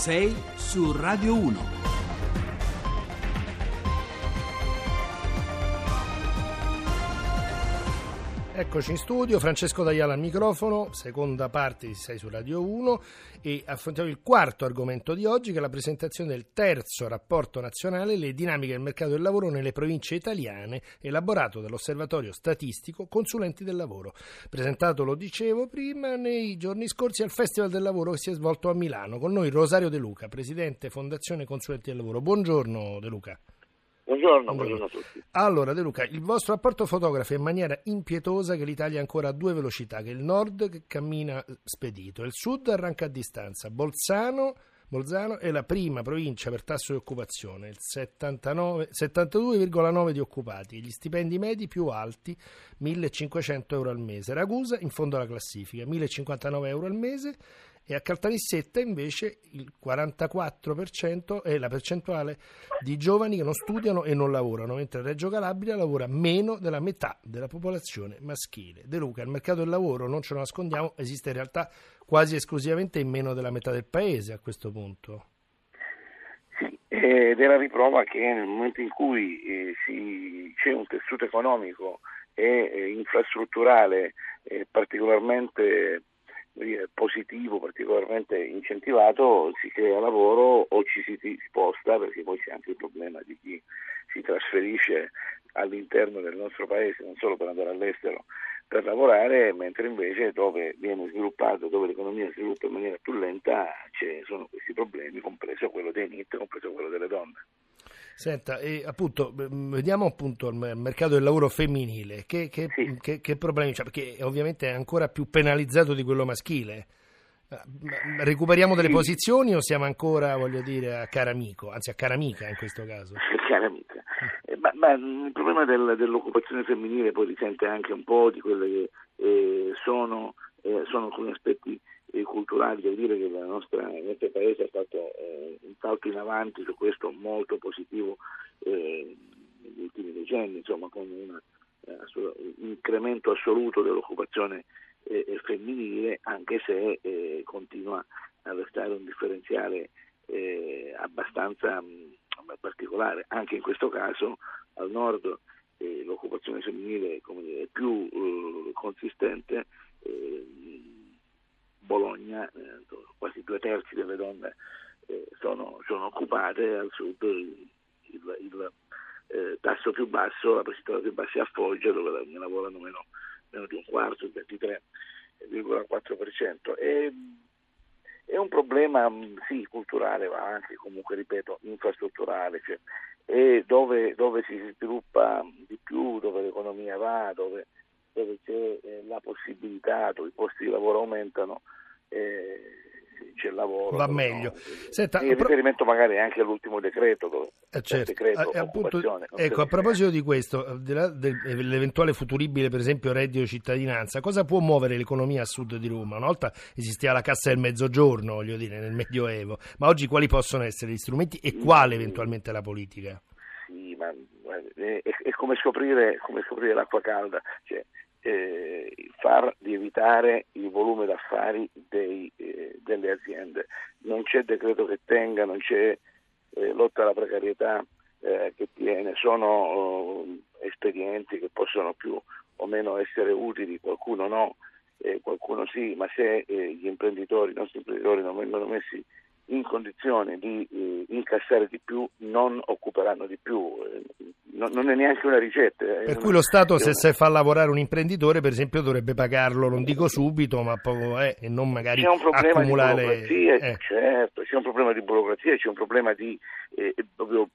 6 su Radio 1. Eccoci in studio, Francesco D'Aiala al microfono, seconda parte di 6 su Radio 1 e affrontiamo il quarto argomento di oggi che è la presentazione del terzo rapporto nazionale Le dinamiche del mercato del lavoro nelle province italiane elaborato dall'Osservatorio Statistico Consulenti del Lavoro. Presentato, lo dicevo prima, nei giorni scorsi al Festival del Lavoro che si è svolto a Milano. Con noi Rosario De Luca, Presidente Fondazione Consulenti del Lavoro. Buongiorno De Luca. Buongiorno, buongiorno, a tutti. Allora, De Luca, il vostro rapporto fotografa in maniera impietosa che l'Italia ha ancora a due velocità, che il nord che cammina spedito e il sud arranca a distanza. Bolzano, Bolzano è la prima provincia per tasso di occupazione, il 79, 72,9 di occupati, gli stipendi medi più alti, 1.500 euro al mese. Ragusa in fondo alla classifica, 1.059 euro al mese e a Caltanissetta invece il 44% è la percentuale di giovani che non studiano e non lavorano, mentre Reggio Calabria lavora meno della metà della popolazione maschile. De Luca, il mercato del lavoro, non ce lo nascondiamo, esiste in realtà quasi esclusivamente in meno della metà del paese a questo punto. Sì, ed è la riprova che nel momento in cui eh, si, c'è un tessuto economico e eh, infrastrutturale eh, particolarmente positivo, particolarmente incentivato, si crea lavoro o ci si sposta, perché poi c'è anche il problema di chi si trasferisce all'interno del nostro paese, non solo per andare all'estero, per lavorare, mentre invece dove viene sviluppato, dove l'economia si sviluppa in maniera più lenta, ci sono questi problemi, compreso quello dei NIT, compreso quello delle donne. Senta, e appunto, vediamo appunto il mercato del lavoro femminile, che, che, sì. che, che problemi c'è? Perché ovviamente è ancora più penalizzato di quello maschile. Eh, recuperiamo delle sì. posizioni o siamo ancora, voglio dire, a cara amico, anzi a cara amica in questo caso? Cara amica. Eh, ma, ma, il problema del, dell'occupazione femminile poi risente anche un po' di quelle che eh, sono, eh, sono alcuni aspetti culturali, devo dire che nostra, il nostro paese ha fatto eh, un salto in avanti su questo molto positivo eh, negli ultimi decenni, insomma, con un eh, incremento assoluto dell'occupazione eh, femminile, anche se eh, continua a restare un differenziale abbastanza mh, particolare. Anche in questo caso al nord l'occupazione femminile dire, è più consistente Bologna, eh, quasi due terzi delle donne eh, sono, sono, occupate, al sud il, il, eh, tasso più basso, la percentuale più bassa è a Foggia dove ne lavorano meno, meno, di un quarto, il 23,4%. E, è un problema sì, culturale, ma anche comunque, ripeto, infrastrutturale, cioè, e dove, dove, si sviluppa di più, dove l'economia va, dove, dove c'è eh, la possibilità, dove i posti di lavoro aumentano, eh, c'è il lavoro. Va meglio. Senta, in riferimento magari anche all'ultimo decreto. Dove eh certo. decreto, eh, appunto, ecco, a proposito di questo, dell'eventuale futuribile, per esempio, reddito di cittadinanza, cosa può muovere l'economia a sud di Roma? Una volta esisteva la cassa del mezzogiorno, voglio dire, nel Medioevo, ma oggi quali possono essere gli strumenti e quale eventualmente la politica? Sì, ma è, è come, scoprire, come scoprire l'acqua calda. Cioè, eh, far lievitare il volume d'affari dei, eh, delle aziende. Non c'è decreto che tenga, non c'è eh, lotta alla precarietà eh, che tiene, sono oh, espedienti che possono più o meno essere utili, qualcuno no, eh, qualcuno sì, ma se eh, gli imprenditori, i nostri imprenditori non vengono messi in condizione di eh, incassare di più non occuperanno di più, eh, non, è neanche una ricetta. Eh. Per cui lo Stato se, se, fa lavorare un imprenditore per esempio dovrebbe pagarlo, non dico subito, ma poco eh, e non magari c'è un problema accumulare... Di burocrazia, eh. certo, c'è un problema di burocrazia, c'è un problema di eh, proprio,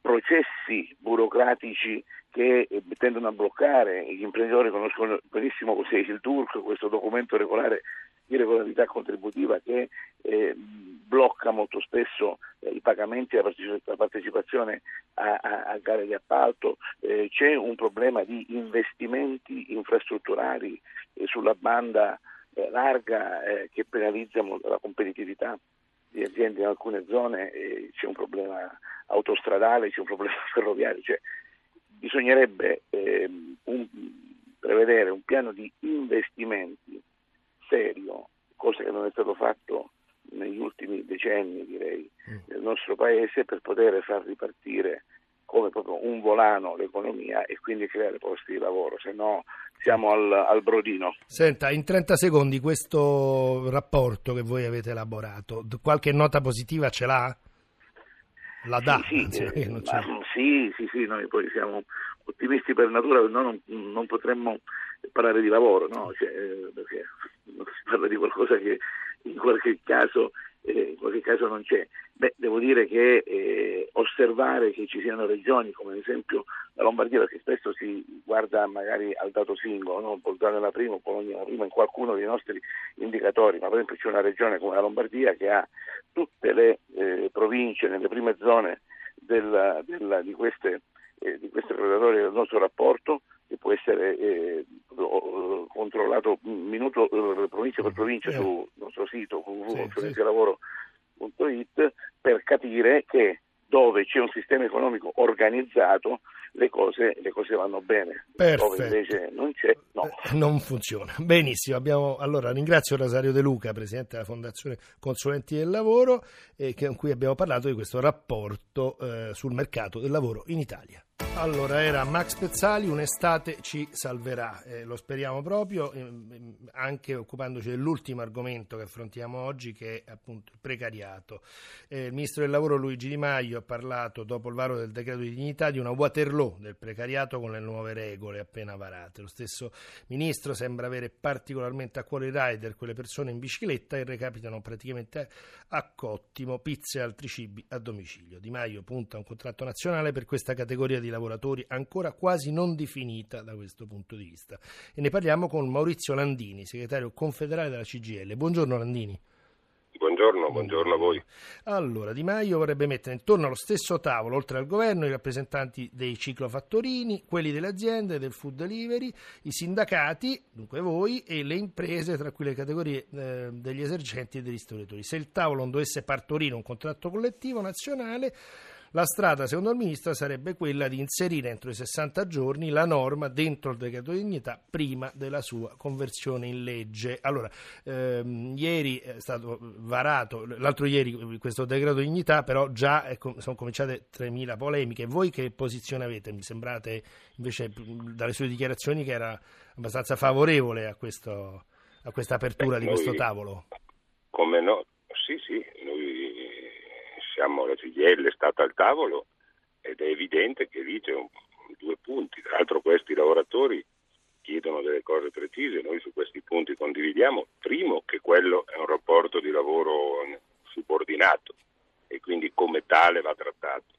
processi burocratici che tendono a bloccare, gli imprenditori conoscono benissimo cos'è il DURC, questo documento regolare di regolarità contributiva che eh, blocca molto spesso eh, i pagamenti e la partecipazione a, a, a gare di appalto, eh, c'è un problema di investimenti infrastrutturali eh, sulla banda eh, larga eh, che penalizzano la competitività di aziende in alcune zone, c'è un problema autostradale, c'è un problema ferroviario, cioè, bisognerebbe ehm, un, piano di investimenti serio, cosa che non è stato fatto negli ultimi decenni direi mm. nel nostro paese per poter far ripartire come proprio un volano l'economia e quindi creare posti di lavoro, se no siamo al, al, brodino. Senta, in 30 secondi questo rapporto che voi avete elaborato, qualche nota positiva ce l'ha? La dà? Sì, sì, eh, sì, sì, sì, noi poi siamo ottimisti per natura, noi non, non potremmo parlare di lavoro, no? cioè, eh, perché si parla di qualcosa che in qualche caso, eh, in qualche caso non c'è. Beh, devo dire che eh, osservare che ci siano regioni come ad esempio la Lombardia, perché spesso si guarda magari al dato singolo, no? Bolzano la prima, Bologna la prima, in qualcuno dei nostri indicatori, ma per esempio c'è una regione come la Lombardia che ha tutte le eh, province nelle prime zone della, della, di queste eh, di questi predatori del nostro rapporto che può essere eh, controllato minuto eh, provincia per provincia sul nostro sito www.consulenzialavoro.it per capire che dove c'è un sistema economico organizzato le cose, le cose vanno bene, Perfetto. dove invece non c'è, no. Eh, non funziona. Benissimo, abbiamo, allora ringrazio Rosario De Luca, Presidente della Fondazione Consulenti del Lavoro, eh, con cui abbiamo parlato di questo rapporto eh, sul mercato del lavoro in Italia. Allora, era Max Pezzali, un'estate ci salverà, eh, lo speriamo proprio, eh, anche occupandoci dell'ultimo argomento che affrontiamo oggi, che è appunto il precariato. Eh, il Ministro del Lavoro Luigi Di Maio ha parlato, dopo il varo del decreto di dignità, di una Waterloo del precariato con le nuove regole appena varate. Lo stesso Ministro sembra avere particolarmente a cuore i rider, quelle persone in bicicletta che recapitano praticamente a cottimo pizze e altri cibi a domicilio. Di Maio punta a un contratto nazionale per questa categoria di lavoratori ancora quasi non definita da questo punto di vista. E ne parliamo con Maurizio Landini, segretario confederale della CGL. Buongiorno Landini. Buongiorno, buongiorno a voi. Allora, Di Maio vorrebbe mettere intorno allo stesso tavolo, oltre al governo, i rappresentanti dei ciclofattorini, quelli delle aziende, del food delivery, i sindacati, dunque voi, e le imprese, tra cui le categorie eh, degli esercenti e dei ristoratori. Se il tavolo non dovesse partorire un contratto collettivo nazionale, la strada, secondo il Ministro, sarebbe quella di inserire entro i 60 giorni la norma dentro il decreto di dignità prima della sua conversione in legge. Allora, ehm, ieri è stato varato, l'altro ieri questo decreto di dignità, però già è, sono cominciate 3.000 polemiche. Voi che posizione avete? Mi sembrate invece dalle sue dichiarazioni che era abbastanza favorevole a, questo, a questa apertura Beh, di questo tavolo. Come no? Sì, sì, siamo la CGL è stata al tavolo ed è evidente che lì c'è un, due punti. Tra l'altro questi lavoratori chiedono delle cose precise, noi su questi punti condividiamo. Primo che quello è un rapporto di lavoro subordinato e quindi come tale va trattato.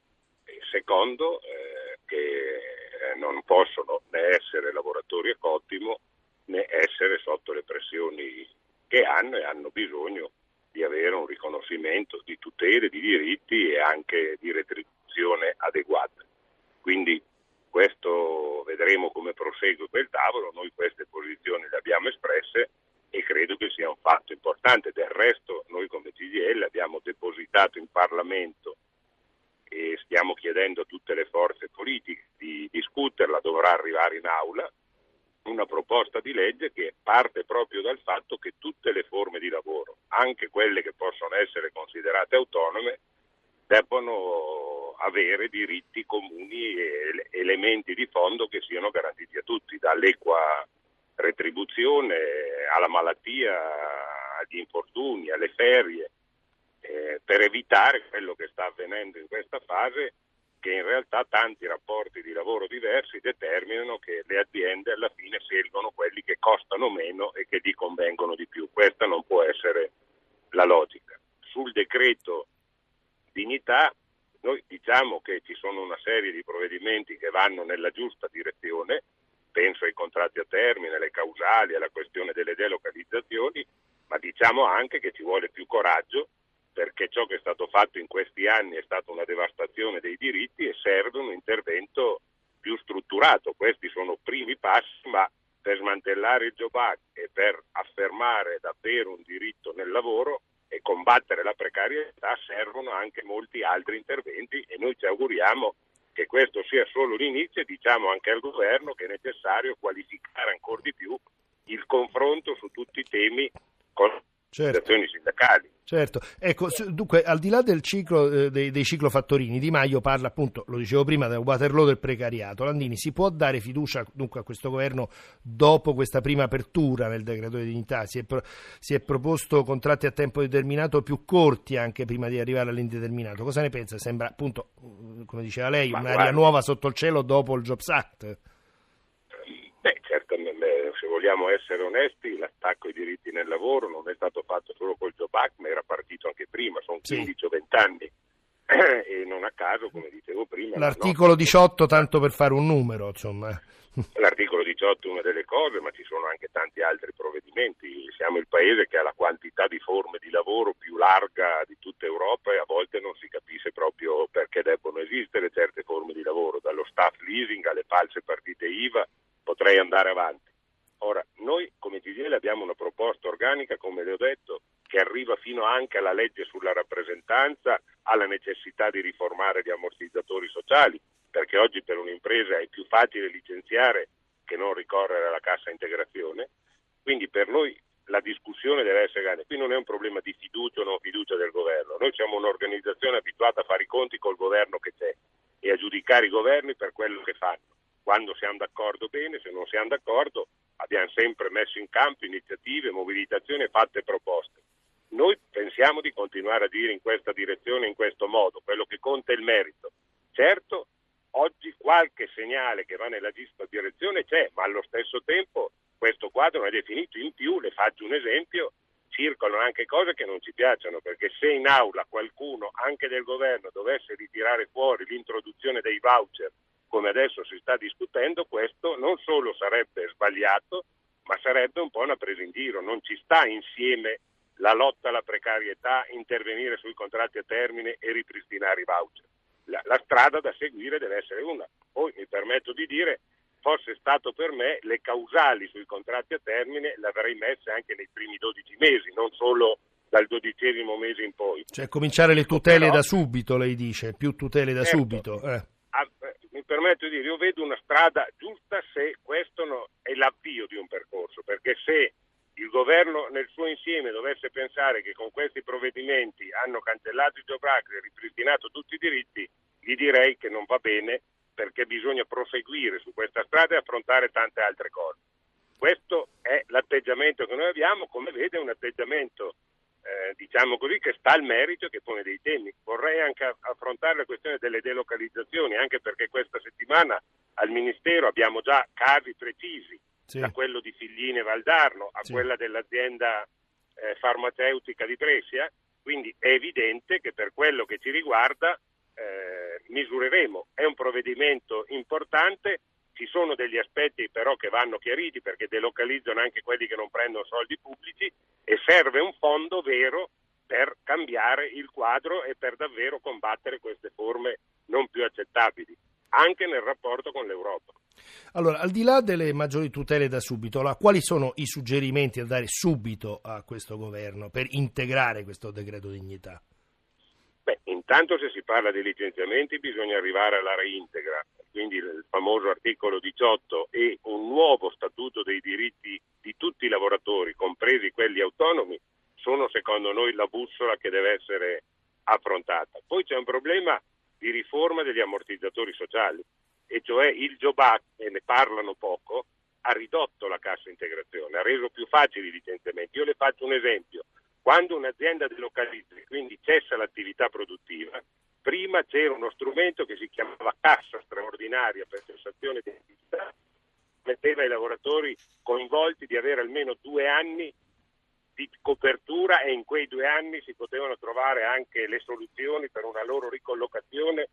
E secondo eh, che non possono né essere lavoratori a cottimo né essere sotto le pressioni che hanno e hanno bisogno di avere un riconoscimento di tutele, di diritti e anche di retribuzione adeguata. Quindi questo vedremo come prosegue quel tavolo, noi queste posizioni le abbiamo espresse e credo che sia un fatto importante. Del resto noi come CGL abbiamo depositato in Parlamento e stiamo chiedendo a tutte le forze politiche di discuterla, dovrà arrivare in aula una proposta di legge che parte proprio dal fatto che tutte le forme di lavoro, anche quelle che possono essere considerate autonome, debbano avere diritti comuni e elementi di fondo che siano garantiti a tutti, dall'equa retribuzione alla malattia, agli infortuni, alle ferie, eh, per evitare quello che sta avvenendo in questa fase che in realtà tanti rapporti di lavoro diversi determinano che le aziende alla fine scelgono quelli che costano meno e che gli convengono di più. Questa non può essere la logica. Sul decreto dignità noi diciamo che ci sono una serie di provvedimenti che vanno nella giusta direzione, penso ai contratti a termine, alle causali, alla questione delle delocalizzazioni, ma diciamo anche che ci vuole più coraggio perché ciò che è stato fatto in questi anni è stata una devastazione dei diritti e serve un intervento più strutturato. Questi sono primi passi, ma per smantellare il Job e per affermare davvero un diritto nel lavoro e combattere la precarietà servono anche molti altri interventi e noi ci auguriamo che questo sia solo l'inizio e diciamo anche al governo che è necessario qualificare ancora di più il confronto su tutti i temi con certo. sindacali. Certo, ecco, dunque al di là del ciclo eh, dei, dei, ciclofattorini, Di Maio parla appunto, lo dicevo prima, del Waterloo del precariato. Landini, si può dare fiducia dunque a questo governo dopo questa prima apertura nel decreto di dignità? Si è, pro, si è proposto contratti a tempo determinato più corti anche prima di arrivare all'indeterminato. Cosa ne pensa? Sembra appunto, come diceva lei, Ma un'aria guarda, nuova sotto il cielo dopo il Jobs Act. Se vogliamo essere onesti, l'attacco ai diritti nel lavoro non è stato fatto solo col Job Act, ma era partito anche prima, sono 15 sì. o 20 anni. e non a caso, come dicevo prima... L'articolo 18, tanto per fare un numero, insomma. L'articolo 18 è una delle cose, ma ci sono anche tanti altri provvedimenti. Siamo il paese che ha la quantità di forme di lavoro più larga di tutta Europa e a volte non si capisce proprio perché debbono esistere certe forme di lavoro, dallo staff leasing alle false partite IVA potrei andare avanti. Noi come CGL abbiamo una proposta organica, come le ho detto, che arriva fino anche alla legge sulla rappresentanza, alla necessità di riformare gli ammortizzatori sociali, perché oggi per un'impresa è più facile licenziare che non ricorrere alla cassa integrazione. Quindi per noi la discussione deve essere grande. Qui non è un problema di fiducia o non fiducia del governo. Noi siamo un'organizzazione abituata a fare i conti col governo che c'è e a giudicare i governi per quello che fanno. Quando siamo d'accordo bene, se non siamo d'accordo abbiamo sempre messo in campo iniziative, mobilitazioni e fatte proposte. Noi pensiamo di continuare a dire in questa direzione, in questo modo, quello che conta è il merito. Certo, oggi qualche segnale che va nella giusta direzione c'è, ma allo stesso tempo questo quadro non è definito. In più, le faccio un esempio, circolano anche cose che non ci piacciono, perché se in aula qualcuno, anche del governo, dovesse ritirare fuori l'introduzione dei voucher come adesso si sta discutendo, questo non solo sarebbe sbagliato, ma sarebbe un po' una presa in giro. Non ci sta insieme la lotta alla precarietà, intervenire sui contratti a termine e ripristinare i voucher. La, la strada da seguire deve essere una. Poi mi permetto di dire, fosse stato per me, le causali sui contratti a termine le avrei messe anche nei primi 12 mesi, non solo dal dodicesimo mese in poi. Cioè cominciare le tutele Però, da subito, lei dice, più tutele da certo, subito. Eh permetto di dire, io vedo una strada giusta se questo no, è l'avvio di un percorso, perché se il governo nel suo insieme dovesse pensare che con questi provvedimenti hanno cancellato Job Act e ripristinato tutti i diritti, gli direi che non va bene perché bisogna proseguire su questa strada e affrontare tante altre cose. Questo è l'atteggiamento che noi abbiamo, come vede è un atteggiamento eh, diciamo così, che sta al merito e che pone dei temi. Vorrei anche affrontare la questione delle delocalizzazioni, anche perché questa settimana al Ministero abbiamo già casi precisi, sì. da quello di Figline Valdarno a sì. quella dell'azienda eh, farmaceutica di Brescia, quindi è evidente che per quello che ci riguarda misureremo. È un provvedimento importante ci sono degli aspetti però che vanno chiariti perché delocalizzano anche quelli che non prendono soldi pubblici e serve un fondo vero per cambiare il quadro e per davvero combattere queste forme non più accettabili, anche nel rapporto con l'Europa. Allora, al di là delle maggiori tutele da subito, là, quali sono i suggerimenti da dare subito a questo governo per integrare questo decreto dignità? Intanto se si parla di licenziamenti bisogna arrivare alla reintegra, quindi il famoso articolo 18 e un nuovo statuto dei diritti di tutti i lavoratori, compresi quelli autonomi, sono secondo noi la bussola che deve essere affrontata. Poi c'è un problema di riforma degli ammortizzatori sociali, e cioè il Job Act, e ne parlano poco, ha ridotto la cassa integrazione, ha reso più facili i licenziamenti. Io le faccio un esempio. Quando un'azienda delocalizza e quindi cessa l'attività produttiva, prima c'era uno strumento che si chiamava cassa straordinaria per cessazione di attività, metteva ai lavoratori coinvolti di avere almeno due anni di copertura e in quei due anni si potevano trovare anche le soluzioni per una loro ricollocazione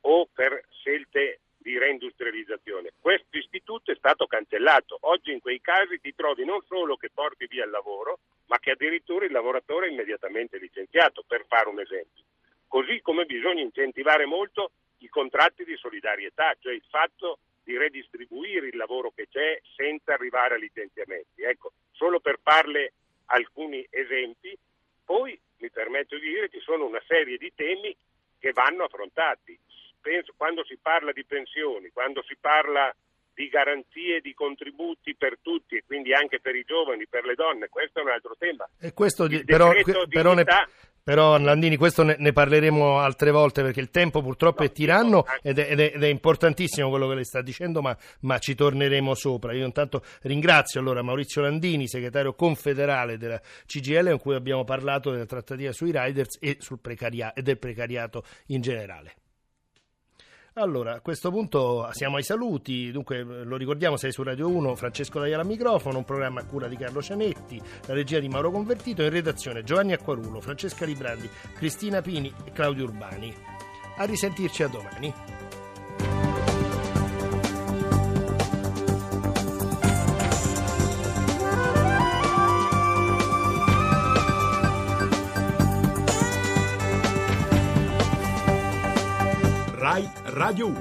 o per scelte di reindustrializzazione. Questo istituto è stato cancellato. Oggi in quei casi ti trovi non solo che porti via il lavoro, ma che addirittura il lavoratore è immediatamente licenziato, per fare un esempio. Così come bisogna incentivare molto i contratti di solidarietà, cioè il fatto di redistribuire il lavoro che c'è senza arrivare a licenziamenti. Ecco, solo per farle alcuni esempi, poi mi permetto di dire che ci sono una serie di temi che vanno affrontati penso, quando si parla di pensioni, quando si parla di garanzie di contributi per tutti e quindi anche per i giovani, per le donne, questo è un altro tema. E questo, però, però ne, però Landini, questo ne, ne, parleremo altre volte perché il tempo purtroppo no, è tiranno ed è, ed, è, ed è, importantissimo quello che lei sta dicendo, ma, ma, ci torneremo sopra. Io intanto ringrazio allora Maurizio Landini, segretario confederale della CGL, con cui abbiamo parlato della trattativa sui riders e, precaria- e del precariato in generale. Allora, a questo punto siamo ai saluti, dunque lo ricordiamo, sei su Radio 1, Francesco Dagliala al microfono, un programma a cura di Carlo Cianetti, la regia di Mauro Convertito, in redazione Giovanni Acquarulo, Francesca Librandi, Cristina Pini e Claudio Urbani. A risentirci a domani. Rádio.